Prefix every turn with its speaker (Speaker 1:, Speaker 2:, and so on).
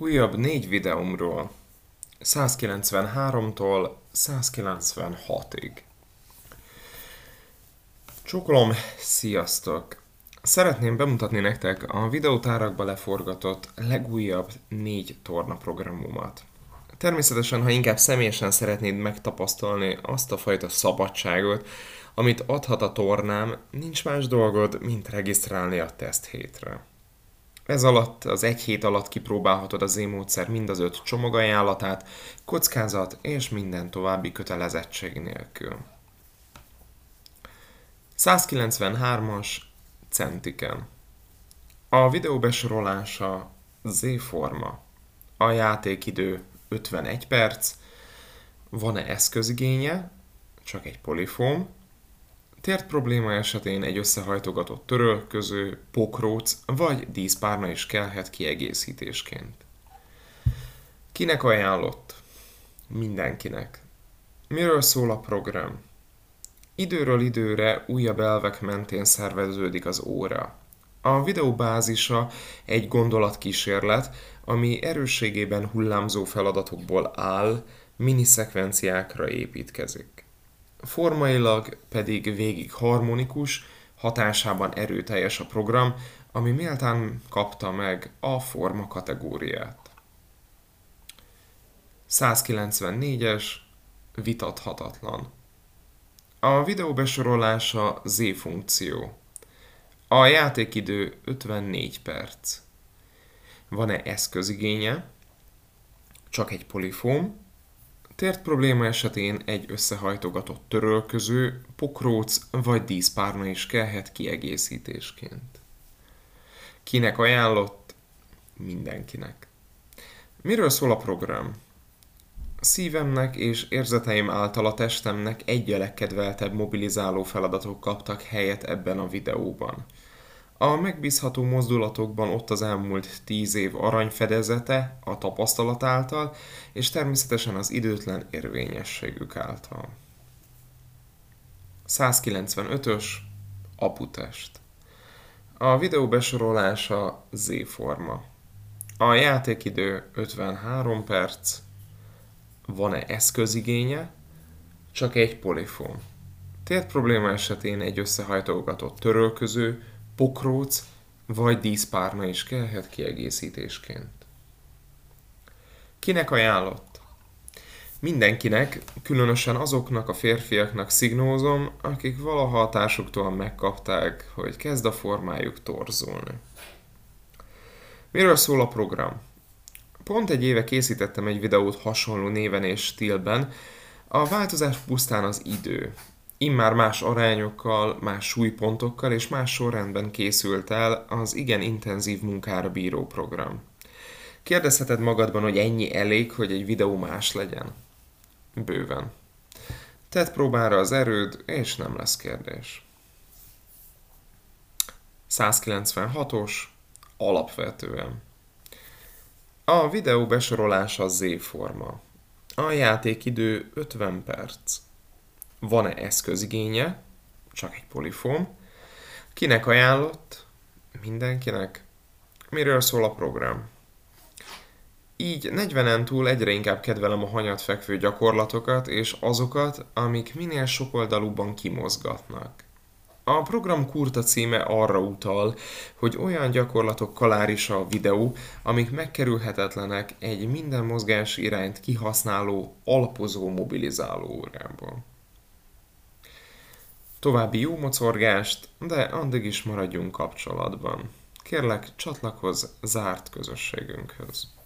Speaker 1: Újabb négy videómról 193-tól 196-ig. Csókolom, sziasztok! Szeretném bemutatni nektek a videótárakba leforgatott legújabb négy torna programomat. Természetesen, ha inkább személyesen szeretnéd megtapasztalni azt a fajta szabadságot, amit adhat a tornám, nincs más dolgod, mint regisztrálni a teszt hétre. Ez alatt, az egy hét alatt kipróbálhatod az e-módszer mind az öt csomagajánlatát, kockázat és minden további kötelezettség nélkül. 193-as centiken. A videó besorolása Z-forma. A játékidő 51 perc. Van-e eszközigénye? Csak egy polifóm. Tért probléma esetén egy összehajtogatott törölköző, pokróc vagy díszpárna is kellhet kiegészítésként. Kinek ajánlott? Mindenkinek. Miről szól a program? Időről időre újabb elvek mentén szerveződik az óra. A videó bázisa egy gondolatkísérlet, ami erősségében hullámzó feladatokból áll, miniszekvenciákra építkezik formailag pedig végig harmonikus, hatásában erőteljes a program, ami méltán kapta meg a forma kategóriát. 194-es, vitathatatlan. A videó besorolása Z funkció. A játékidő 54 perc. Van-e eszközigénye? Csak egy polifóm, Tért probléma esetén egy összehajtogatott törölköző, pokróc vagy díszpárna is kellhet kiegészítésként. Kinek ajánlott? Mindenkinek. Miről szól a program? Szívemnek és érzeteim által a testemnek egy a legkedveltebb mobilizáló feladatok kaptak helyet ebben a videóban. A megbízható mozdulatokban ott az elmúlt tíz év aranyfedezete a tapasztalat által, és természetesen az időtlen érvényességük által. 195-ös Aputest A videó besorolása Z-forma. A játékidő 53 perc. Van-e eszközigénye? Csak egy polifón. Tért probléma esetén egy összehajtogatott törölköző, pokróc vagy díszpárna is kellhet kiegészítésként. Kinek ajánlott? Mindenkinek, különösen azoknak a férfiaknak szignózom, akik valaha a társuktól megkapták, hogy kezd a formájuk torzulni. Miről szól a program? Pont egy éve készítettem egy videót hasonló néven és stílben, a változás pusztán az idő. Immár más arányokkal, más súlypontokkal és más sorrendben készült el az igen intenzív munkára bíró program. Kérdezheted magadban, hogy ennyi elég, hogy egy videó más legyen? Bőven. Tedd próbára az erőd, és nem lesz kérdés. 196-os, alapvetően. A videó besorolása Z-forma. A játékidő 50 perc. Van-e eszközigénye? Csak egy polifóm. Kinek ajánlott? Mindenkinek. Miről szól a program? Így 40-en túl egyre inkább kedvelem a hanyat fekvő gyakorlatokat és azokat, amik minél sokoldalúban kimozgatnak. A program kurta címe arra utal, hogy olyan gyakorlatok kalárisa a videó, amik megkerülhetetlenek egy minden mozgás irányt kihasználó, alapozó mobilizáló órából. További jó mocorgást, de addig is maradjunk kapcsolatban. Kérlek, csatlakozz zárt közösségünkhöz.